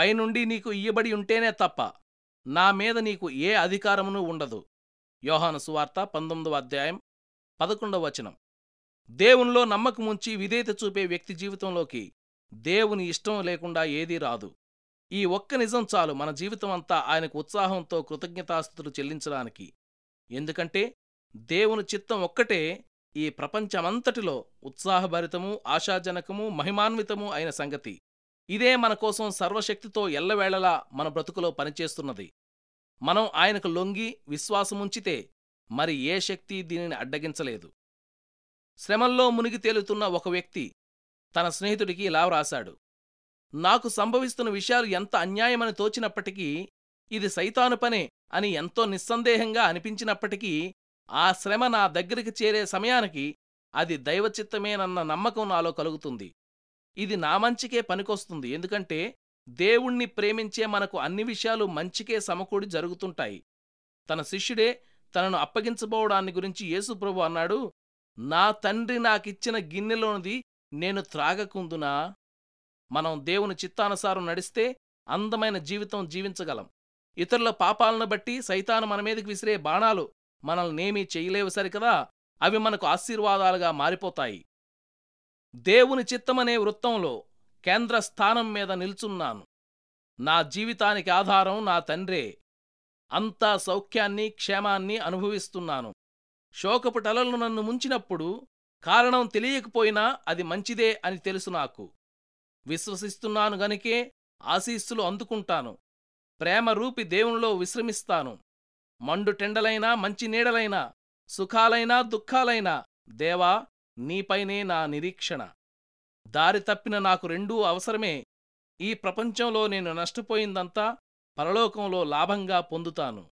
పైనుండి నీకు ఇయ్యబడి ఉంటేనే తప్ప నా మీద నీకు ఏ అధికారమును ఉండదు. యోహాను సువార్త పంతొమ్మిదవ అధ్యాయం పదకొండవ వచనం. దేవునిలో నమ్మకముంచి విధేయత చూపే వ్యక్తి జీవితంలోకి దేవుని ఇష్టం లేకుండా ఏదీ రాదు. ఈ ఒక్క నిజం చాలు మన జీవితమంతా ఆయనకు ఉత్సాహంతో కృతజ్ఞతాస్థుతులు చెల్లించడానికి. ఎందుకంటే దేవుని చిత్తం ఒక్కటే ఈ ప్రపంచమంతటిలో ఉత్సాహభరితము ఆశాజనకము మహిమాన్వితము అయిన సంగతి. ఇదే మన కోసం సర్వశక్తితో ఎల్లవేళలా మన బ్రతుకులో పనిచేస్తున్నది. మనం ఆయనకు లొంగి విశ్వాసముంచితే మరి ఏ శక్తి దీనిని అడ్డగించలేదు. శ్రమల్లో మునిగి తేలుతున్న ఒక వ్యక్తి తన స్నేహితుడికి ఇలా వ్రాశాడు. నాకు సంభవిస్తున్న విషయాలు ఎంత అన్యాయమని తోచినప్పటికీ ఇది సైతాను పనే అని ఎంతో నిస్సందేహంగా అనిపించినప్పటికీ ఆ శ్రమ నా దగ్గరికి చేరే సమయానికి అది దైవచిత్తమేనన్న నమ్మకం నాలో కలుగుతుంది. ఇది నా మంచికే పనికొస్తుంది. ఎందుకంటే దేవుణ్ణి ప్రేమించే మనకు అన్ని విషయాలు మంచికే సమకూడి జరుగుతుంటాయి. తన శిష్యుడే తనను అప్పగించబోవడాన్ని గురించి యేసుప్రభు అన్నాడు నా తండ్రి నాకిచ్చిన గిన్నెలోనిది నేను త్రాగకుందునా మనం దేవుని చిత్తానుసారం నడిస్తే అందమైన జీవితం జీవించగలం. ఇతరుల పాపాలను బట్టి సైతాను మన మీదకి విసిరే బాణాలు మనల్నేమీ చెయ్యలేవు సరికదా? అవి మనకు ఆశీర్వాదాలుగా మారిపోతాయి. దేవుని చిత్తమనే వృత్తంలో కేంద్ర స్థానం మీద నిల్చున్నాను. నా జీవితానికి ఆధారం నా తండ్రే. అంతా సౌఖ్యాన్ని క్షేమాన్ని అనుభవిస్తున్నాను. శోకపు టలలు నన్ను ముంచినప్పుడు కారణం తెలియకపోయినా అది మంచిదే అని తెలుసు నాకు. విశ్వసిస్తున్నాను గనికే ఆశీస్సులు అందుకుంటాను. ప్రేమరూపి దేవునిలో విశ్రమిస్తాను. మండు టెండలైనా మంచి నీడలైనా సుఖాలైనా దుఃఖాలైనా దేవా నీపైనే నా నిరీక్షణ. దారి తప్పిన నాకు రెండూ అవసరమే. ఈ ప్రపంచంలో నేను నష్టపోయిందంతా పరలోకంలో లాభంగా పొందుతాను.